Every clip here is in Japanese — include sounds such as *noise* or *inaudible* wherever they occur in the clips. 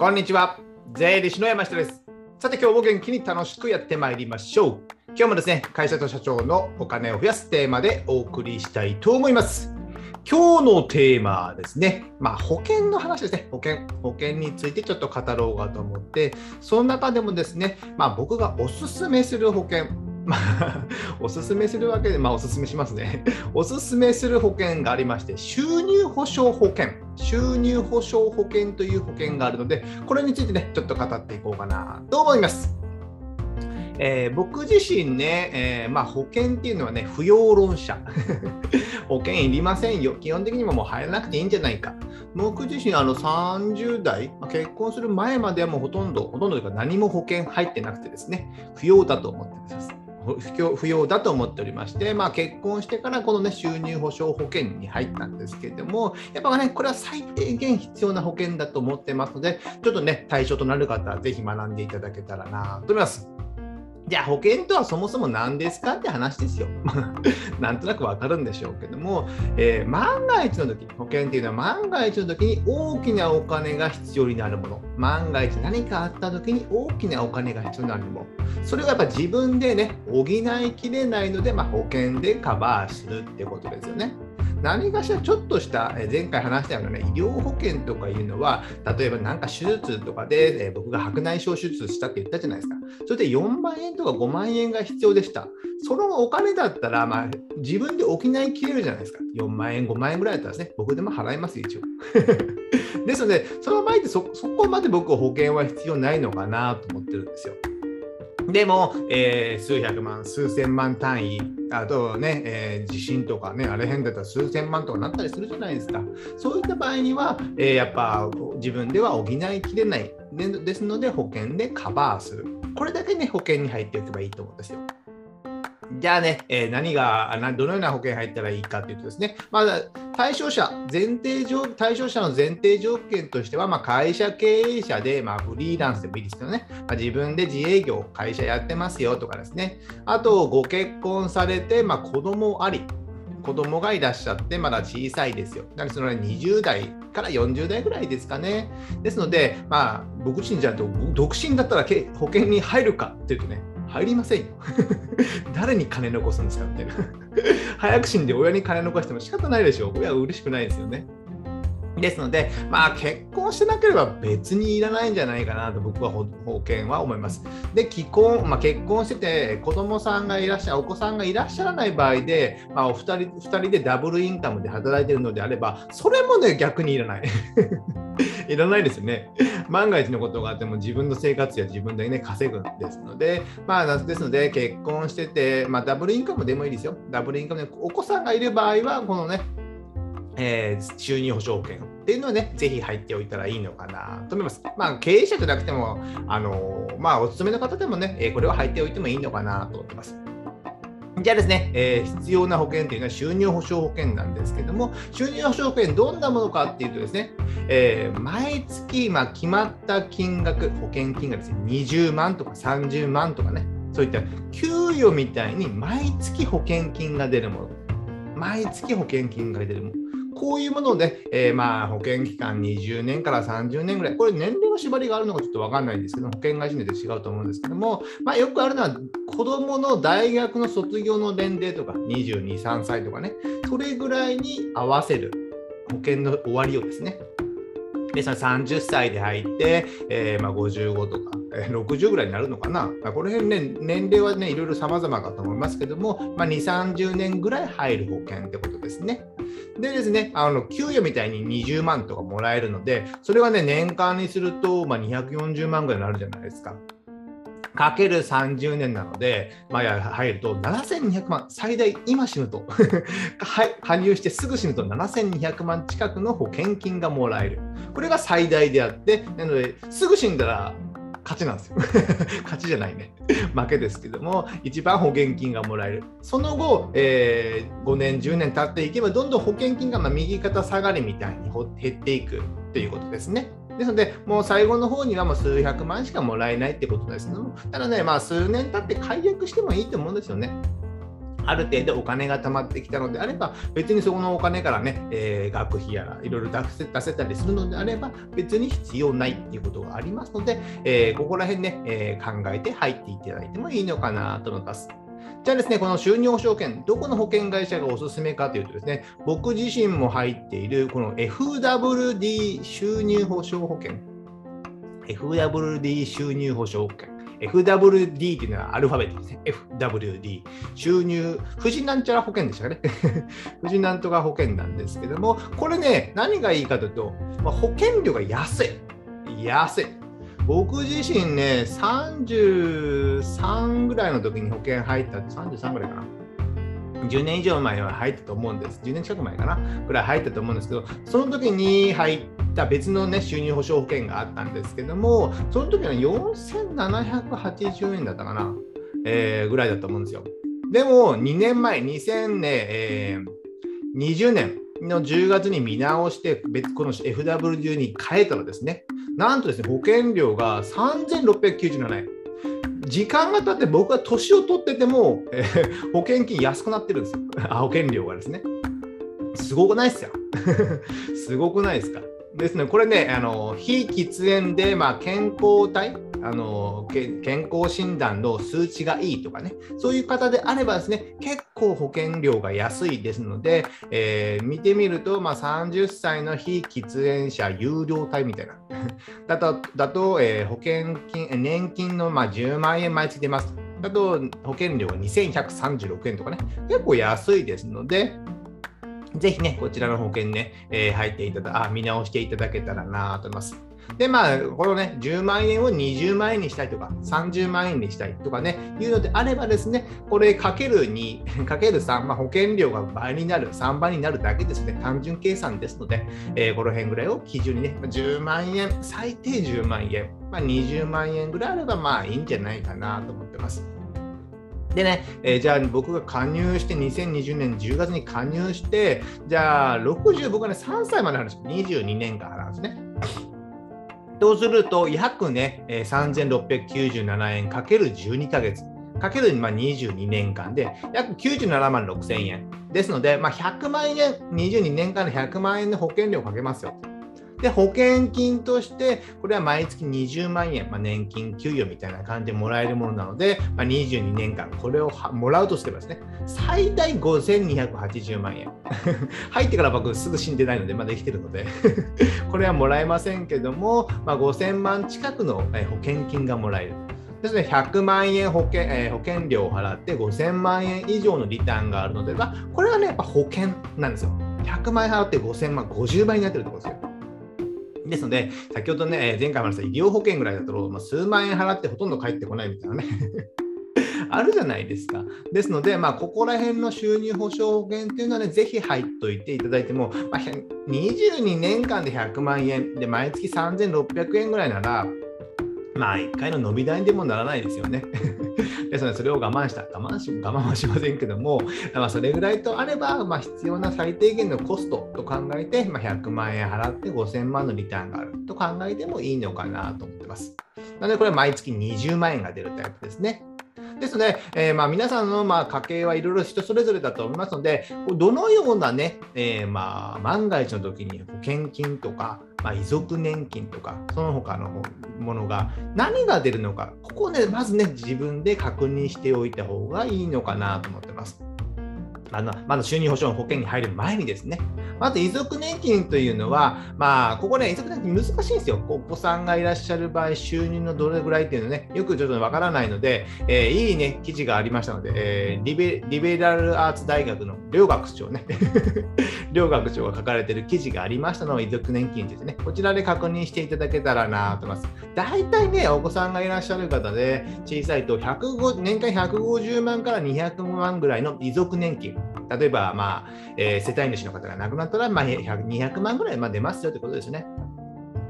こんにちは。税理士の山下です。さて今日も元気に楽しくやってまいりましょう。今日もですね、会社と社長のお金を増やすテーマでお送りしたいと思います。今日のテーマはですね、まあ、保険の話ですね、保険、保険についてちょっと語ろうかと思って、その中でもですね、まあ、僕がおすすめする保険、まあ、おすすめするわけで、まあ、おすすめしますね。*laughs* おすすめする保険がありまして、収入保障保険、収入保障保険という保険があるので、これについてね、ちょっと語っていこうかなと思います。えー僕自身ね、えーまあ、保険っていうのはね、不要論者。*laughs* 保険いりませんよ。基本的にももう入らなくていいんじゃないか。僕自身、あの30代、ま結婚する前まではもうほとんど、ほとんどというか何も保険入ってなくてですね、不要だと思ってます。不要不要だと思っておりまして、まあ、結婚してからこの、ね、収入保障保険に入ったんですけれども、やっぱね、これは最低限必要な保険だと思ってますので、ちょっとね、対象となる方はぜひ学んでいただけたらなと思います。じゃあ保険とはそもそも何ですかって話ですよ。*laughs* なんとなくわかるんでしょうけども、えー万が一の時、保険っていうのは万が一の時に大きなお金が必要になるもの。万が一何かあった時に大きなお金が必要になるも。それがやっぱ自分でね、補いきれないので、まあ、保険でカバーするってことですよね。何かしらちょっとした、前回話したようなね、医療保険とかいうのは、例えばなんか手術とかで、え僕が白内障手術したって言ったじゃないですか。それで4万円とか5万円が必要でした。そのお金だったら、まあ、自分で補いきれるじゃないですか。4万円、5万円ぐらいだったらですね、僕でも払います、一応。*laughs* ですので、その場合ってそこまで僕は保険は必要ないのかなと思ってるんですよ。でも、えー数百万、数千万単位、あとね、えー地震とかね、あれ変だったら数千万とかなったりするじゃないですか。そういった場合には、えーやっぱ自分では補いきれない。でですので、保険でカバーする。これだけね、保険に入っておけばいいと思うんですよ。じゃあね、えー何が、などのような保険入ったらいいかというとですね、まあ、対象者、前提条対象者の前提条件としては、まあ、会社経営者で、まあ、フリーランスでもいいですけどね、まあ、自分で自営業、会社やってますよとかですね、あと、ご結婚されて、まあ、子供あり、子供がいらっしゃって、まだ小さいですよ。だからそのね20代から40代ぐらいですかね。ですので、まあ、僕自身じゃと独身だったら保険に入るかっていうとね、入りませんよ。*laughs* 誰に金残すんですかみたいな。*laughs* 早く死んで親に金残しても仕方ないでしょ。親は嬉しくないですよね。ですので、まあ、結婚してなければ別にいらないんじゃないかなと僕は保保険は思います。で、既婚、まあ、結婚してて子供さんがいらっしゃる、お子さんがいらっしゃらない場合で、まあ、お二人二人でダブルインカムで働いているのであれば、それもね、逆にいらない。*laughs* いらないですよね。万が一のことがあっても自分の生活や自分でね、稼ぐんですので、まあ、ですので、結婚してて、まあ、ダブルインカムでもいいですよ。ダブルインカムで、お子さんがいる場合は、このね、えー収入保障保険っていうのはね、ぜひ入っておいたらいいのかなと思います。まあ、経営者じゃなくても、あのまあ、お勤めの方でもね、えこれを入っておいてもいいのかなと思ってます。じゃあですね、えー必要な保険というのは収入保障保険なんですけども、収入保障保険どんなものかっていうとですね、えー毎月、まあ、決まった金額、保険金がですね、20万とか30万とかね、そういった給与みたいに毎月保険金が出るもの。毎月保険金が出るもの。こういうもので、えーまあ保険期間20年から30年ぐらい、これ年齢の縛りがあるのかちょっと分かんないんですけど、保険会社によって違うと思うんですけども、まあ、よくあるのは子どもの大学の卒業の年齢とか、22、3歳とかね、それぐらいに合わせる保険の終わりをですね、でその30歳で入って、えーまあ、55とか、えー60ぐらいになるのかな、まあ、この辺ね、年齢はね、いろいろ様々かと思いますけども、まあ、2、30年ぐらい入る保険ってことですね。でですね、あの給与みたいに20万とかもらえるので、それはね、年間にすると、まあ、240万ぐらいになるじゃないですか。かける30年なので、まあ、入ると7200万、最大今死ぬと、*laughs* はい加入してすぐ死ぬと7200万近くの保険金がもらえる。これが最大であって、なので、すぐ死んだら勝ちなんですよ。*laughs* 勝ちじゃないね。負けですけども、一番保険金がもらえる。その後、えー5年、10年経っていけば、どんどん保険金がま右肩下がりみたいに減っていくということですね。ですので、もう最後の方にはもう数百万しかもらえないってことですけども、ただね、まあ数年経って解約してもいいと思うんですよね。ある程度お金が貯まってきたのであれば、別にそこのお金からね、えー、学費やらいろいろ出せ出せたりするのであれば、別に必要ないっていうことがありますので、えー、ここら辺ね、えー、考えて入っていただいてもいいのかなと思います。じゃあですね、この収入保証券、どこの保険会社がおすすめかというとですね、僕自身も入っているこの FWD 収入保証保険。FWD 収入保証保険。FWD っていうのはアルファベットですね。FWD。収入、富士なんちゃら保険でしたかね。*laughs* 富士なんとか保険なんですけども、これね、何がいいかというと、まあ、保険料が安い。安い。僕自身ね、33ぐらいの時に保険入った、33ぐらいかな。10年以上前は入ったと思うんです。10年近く前かなぐらい入ったと思うんですけど、その時に入った別のね、収入保証保険があったんですけども、その時は4780円だったかな、えー、ぐらいだと思うんですよ。でも、2年前、2020年の10月に見直して、別この FWD に変えたらですね、なんとですね、保険料が3697円。時間が経って僕が年を取ってても、えー、保険金安くなってるんですよ。保険料がですね。すごくないですよ。*laughs* すごくないですか？ですね、これね、あの非喫煙で、まあ、健康体あの健康診断の数値がいいとかね、そういう方であればですね、結構保険料が安いですので、えー、見てみると、まあ、30歳の非喫煙者有料体みたいな。だと、だとえー、保険金、年金のまあ10万円毎月出ます。だと、保険料が2136円とかね、結構安いですので、ぜひね、こちらの保険ね、えー、入っていただ、あ、見直していただけたらなと思います。で、まあ、このね、10万円を20万円にしたいとか、30万円にしたいとかね、いうのであればですね、これかける2、*laughs* かける3、まあ、保険料が倍になる、3倍になるだけですね、単純計算ですので、えー、この辺ぐらいを基準にね、10万円、最低10万円、まあ、20万円ぐらいあれば、まあいいんじゃないかなと思ってます。でね、えー、じゃあ僕が加入して、2020年10月に加入して、じゃあ60、僕はね、3歳まであるんですよ。22年間払うんですね。とすると、約ね、えー、3697円かける12ヶ月。かけるまあ22年間で約97万6000円。ですので、まあ、100万円、22年間の100万円の保険料をかけますよ。で、保険金として、これは毎月20万円、まあ、年金、給与みたいな感じでもらえるものなので、まあ、22年間、これをもらうとすればですね、最大5280万円。*laughs* 入ってから僕、すぐ死んでないので、まだ生きてるので *laughs* これはもらえませんけども、まあ、5000万近くの保険金がもらえる。ですね、100万円保険,、えー、保険料を払って5000万円以上のリターンがあるのでは、これはね、やっぱ保険なんですよ。100万円払って5000万、50倍になってるところですよ。ですので、先ほどね、前回も話した医療保険ぐらいだと、まあ、数万円払ってほとんど返ってこないみたいなね *laughs* あるじゃないですか。ですので、まあ、ここら辺の収入保証保険っていうのはね、ぜひ入っといていただいても、まあ、22年間で100万円で毎月3600円ぐらいなら、まあ、1回の伸び台にでもならないですよね。ですの、それを我慢した、我慢し我慢はしませんけども、*laughs* まあ、それぐらいとあれば、まあ、必要な最低限のコストと考えて、まあ、100万円払って5000万のリターンがあると考えてもいいのかなと思ってます。なので、これは毎月20万円が出るタイプですね。ですね、えー、まあ皆さんのまあ家計はいろいろ人それぞれだと思いますので、どのようなね、えー、まあ万が一の時に保険金とか、まあ、遺族年金とか、その他のものが何が出るのか、ここをね、まずね、自分で確認しておいた方がいいのかなと思ってます。あのまだ収入保障の保険に入る前にですね、まず遺族年金というのは、まあ、ここね、遺族年金難しいんですよ。お子さんがいらっしゃる場合、収入のどれぐらいっていうのね、よくちょっとわからないので、えー、いいね、記事がありましたので、えー、リベリベラルアーツ大学の両学長ね、*laughs* 両学長が書かれている記事がありましたのを遺族年金ですね、こちらで確認していただけたらなと思います。大体ね、お子さんがいらっしゃる方で、小さいと105年間150万から200万ぐらいの遺族年金。例えば、まあえー、世帯主の方が亡くなったら、まあ、200万ぐらいまあ出ますよということですね。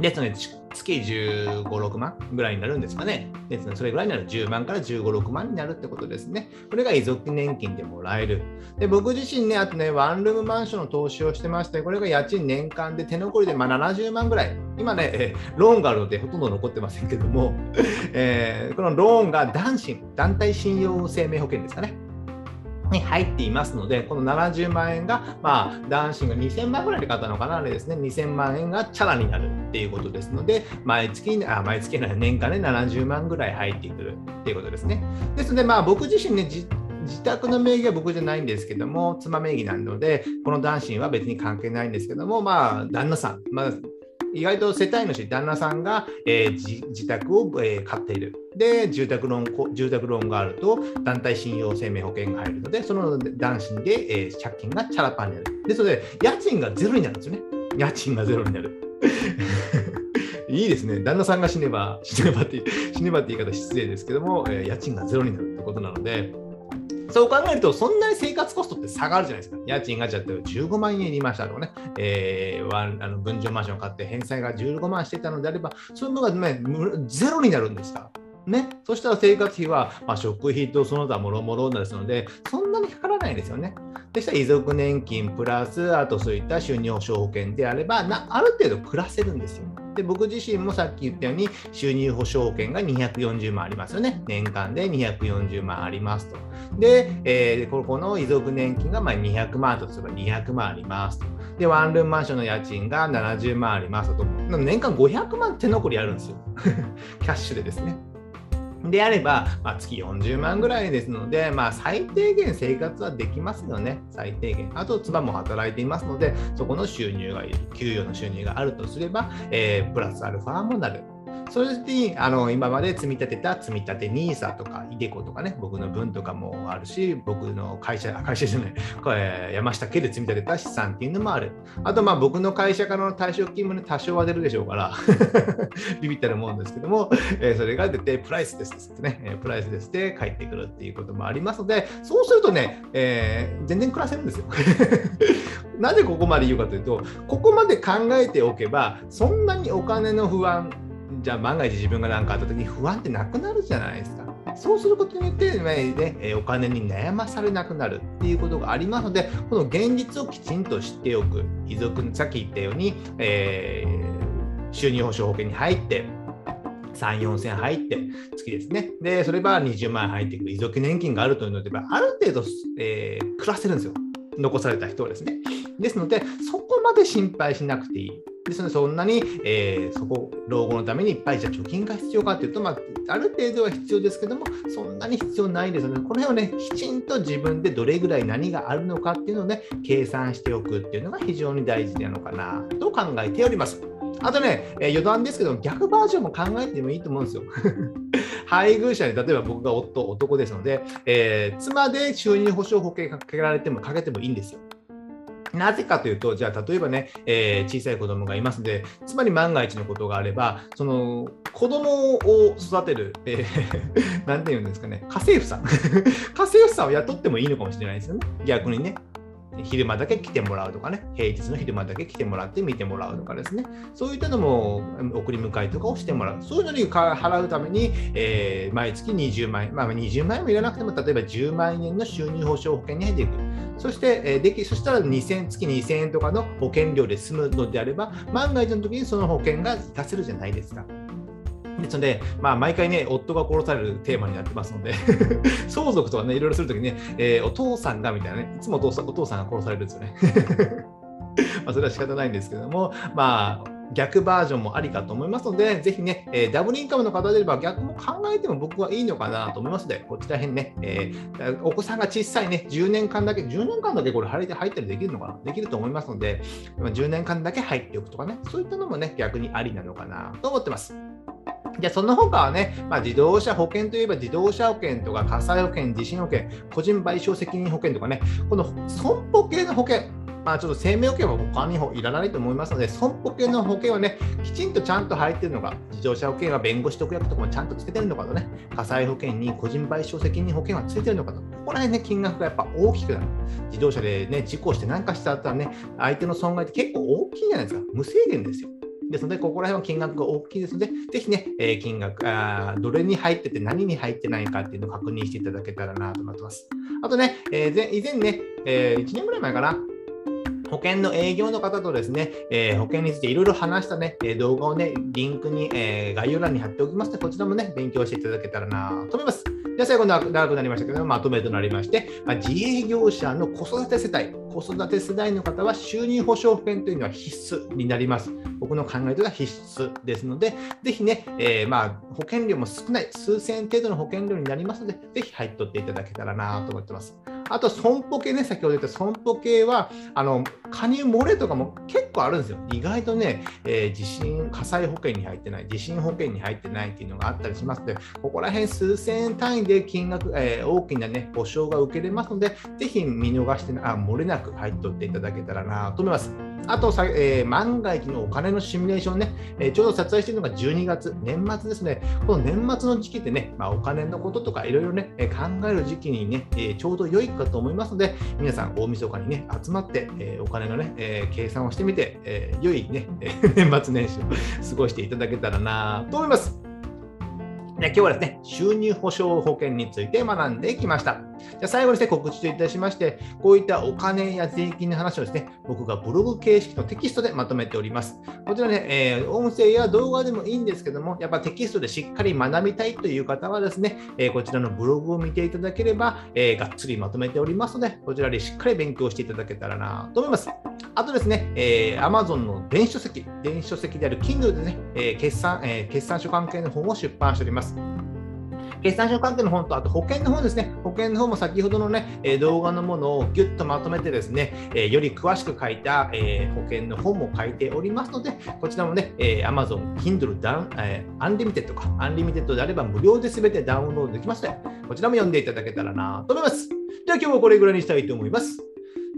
ですので、月15、6万ぐらいになるんですかね。ですので、それぐらいになる10万から15、6万になるってことですね。これが遺族年金でもらえる。で、僕自身ね、あとね、ワンルームマンションの投資をしてまして、これが家賃年間で手残りでまあ70万ぐらい。今ね、ローンがあるのでほとんど残ってませんけども、えー、このローンが男子、団体信用生命保険ですかね。に入っていますので、この70万円が、まあ、男子が2000万ぐらいで買ったのかな、あれですね、2000万円がチャラになるっていうことですので、毎月、あ毎月年間で70万ぐらい入ってくるっていうことですね。ですので、まあ、僕自身ね、自宅の名義は僕じゃないんですけども、妻名義なので、この男子は別に関係ないんですけども、まあ、旦那さん、まあ、意外と世帯主、旦那さんが、えー、自宅を、えー、買っている。で、住宅ローン、住宅ローンがあると、団体信用生命保険が入るので、その男子で、えー、借金がチャラパンになる。ですので、家賃がゼロになるんですよね。家賃がゼロになる。*laughs* いいですね。旦那さんが死ねば、死ねばって、死ねばって言い方失礼ですけども、えー、家賃がゼロになるってことなので、そう考えると、そんなに生活コストって下がるじゃないですか。家賃がじゃって15万円にいましたとかね、えー、ワンあの分譲マンションを買って返済が15万してたのであれば、そういうのが、ね、ゼロになるんですかね、そしたら生活費は、まあ、食費とその他もろもろですので、そんなにかからないですよね。でしたら遺族年金プラス、あとそういった収入保障保険であれば、ある程度暮らせるんですよ。で僕自身もさっき言ったように収入保障保険が240万ありますよね。年間で240万ありますと。で、えー、ここの遺族年金がま200万とすれば200万ありますと。で、ワンルームマンションの家賃が70万ありますと。年間500万手残りあるんですよ。*laughs* キャッシュでですね。であれば、まあ、月40万ぐらいですので、まあ、最低限生活はできますよね、最低限。あと、妻も働いていますので、そこの収入がいる、給与の収入があるとすれば、えー、プラスアルファもなる。それであの今まで積み立てた積み立て NISA とか iDeCo とかね、僕の分とかもあるし、僕の会社、会社じゃない、*laughs* これ山下家で積み立てた資産っていうのもある。あと、まあ僕の会社からの退職金もね、多少は出るでしょうから、*laughs* ビビったるもんですけども、えー、それが出て、プライスですってね、プライスですって帰ってくるっていうこともありますので、そうするとね、えー、全然暮らせるんですよ。*laughs* なぜここまで言うかというと、ここまで考えておけば、そんなにお金の不安、じゃあ万が一自分が何かあった時に不安ってなくなるじゃないですか。そうすることによって、ね、お金に悩まされなくなるっていうことがありますので、この現実をきちんと知っておく、遺族、さっき言ったように、えー、収入保障保険に入って、3、4千入って、月ですね。で、それが20万円入ってくる、遺族年金があるというのである程度、えー、暮らせるんですよ。残された人はですね。ですので、そこまで心配しなくていい。ですので、そんなに、えー、そこ、老後のためにいっぱいじゃ貯金が必要かというと、まあ、ある程度は必要ですけども、そんなに必要ないですので、この辺をね、きちんと自分でどれぐらい何があるのかっていうのをね、計算しておくっていうのが非常に大事なのかなと考えております。あとね、えー、余談ですけど、逆バージョンも考えてもいいと思うんですよ。*laughs* 配偶者に、例えば僕が夫、男ですので、えー、妻で収入保障保険かけられてもかけてもいいんですよ。なぜかというと、じゃあ例えばね、えー、小さい子供がいますので、つまり万が一のことがあれば、その子供を育てる、えー、*laughs* なんていうんですかね、家政婦さん。*laughs* 家政婦さんを雇ってもいいのかもしれないですよね、逆にね。昼間だけ来てもらうとかね、平日の昼間だけ来てもらって見てもらうとかですね、そういったのも送り迎えとかをしてもらう、そういうのに払うために、えー、毎月20万円、まあ、20万円もいらなくても、例えば10万円の収入保障保険に入っていく。そして、えー、できそしたら2000月2000円とかの保険料で済むのであれば、万が一の時にその保険が活かせるじゃないですか。ですので、まあ、毎回ね、夫が殺されるテーマになってますので *laughs* 相続とかね、いろいろするときにね、えー、お父さんがみたいなね、いつもお父さんお父さんが殺されるんですよね。*laughs* まあそれは仕方ないんですけども、まあ、逆バージョンもありかと思いますので、ぜひね、えー、ダブルインカムの方であれば逆も考えても僕はいいのかなと思いますので、こちら辺ね、えー、お子さんが小さいね、10年間だけ、10年間だけこれ入って入ったりできるのかな？できると思いますので、10年間だけ入っておくとかね、そういったのもね、逆にありなのかなと思ってます。じゃその他はね、まあ、自動車保険といえば自動車保険とか火災保険、地震保険、個人賠償責任保険とかね、この損保系の保険、まあ、ちょっと生命保険は他にもいらないと思いますので、損保系の保険はね、きちんとちゃんと入ってるのか、自動車保険は弁護士特約とかもちゃんとつけてるのかとね、火災保険に個人賠償責任保険はついてるのかと、ここら辺ね、金額がやっぱ大きくなる。自動車でね、事故して何かしたらね、相手の損害って結構大きいじゃないですか。無制限ですよ。ですので、ここら辺は金額が大きいですので、ぜひね、え金額あ、どれに入ってて何に入ってないかっていうのを確認していただけたらなと思ってます。あとね、えー、以前ね、えー、1年ぐらい前かな、保険の営業の方とですね、えー、保険についていろいろ話したね、え動画をね、リンクに、えー、概要欄に貼っておきますので、こちらもね、勉強していただけたらなと思います。では最後の長くなりましたけどまとめとなりまして、まあ、自営業者の子育て世帯、子育て世代の方は収入保障保険というのは必須になります。僕の考えでは必須ですので、ぜひね、えー、まあ保険料も少ない、数千円程度の保険料になりますので、ぜひ入っとっていただけたらなと思ってます。あと、損保系ね、先ほど言った損保系は、あの加入漏れとかも結構あるんですよ。意外とね、えー、地震、火災保険に入ってない、地震保険に入ってないっていうのがあったりしますので、ここら辺数千円単位で金額、えー、大きなね、保証が受けれますので、ぜひ見逃してあ、漏れなく入っておっていただけたらなと思います。あとさ、えー、万が一のお金のシミュレーションね、えー、ちょうど撮影しているのが12月、年末ですね。この年末の時期ってね、まあ、お金のこととかいろいろね、え考える時期にね、えちょうど良いかと思いますので、皆さん大晦日にね、集まって、えお金のね、え計算をしてみて、え良いね、*laughs* 年末年始を過ごしていただけたらなと思います。今日はですね、収入保障保険について学んできました。じゃ最後にですね、告知といたしまして、こういったお金や税金の話をですね、僕がブログ形式のテキストでまとめております。こちらね、えー、音声や動画でもいいんですけども、やっぱテキストでしっかり学びたいという方はですね、えー、こちらのブログを見ていただければ、えー、がっつりまとめておりますので、こちらでしっかり勉強していただけたらなと思います。あとですね、えー、Amazon の電子書籍、電子書籍である Kindle でね、えー、決算、えー、決算書関係の本を出版しております。決算書関係の本と、あと保険の本ですね。保険の本も先ほどのね、え動画のものをぎゅっとまとめてですね、えより詳しく書いた、え保険の本も書いておりますので、こちらもね、え Amazon Kindle ダウン、え Unlimited か、 Unlimited であれば無料で全てダウンロードできますので、こちらも読んでいただけたらなと思います。では今日もこれぐらいにしたいと思います。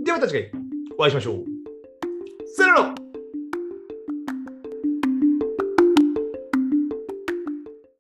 ではまた次回お会いしましょう。さよなら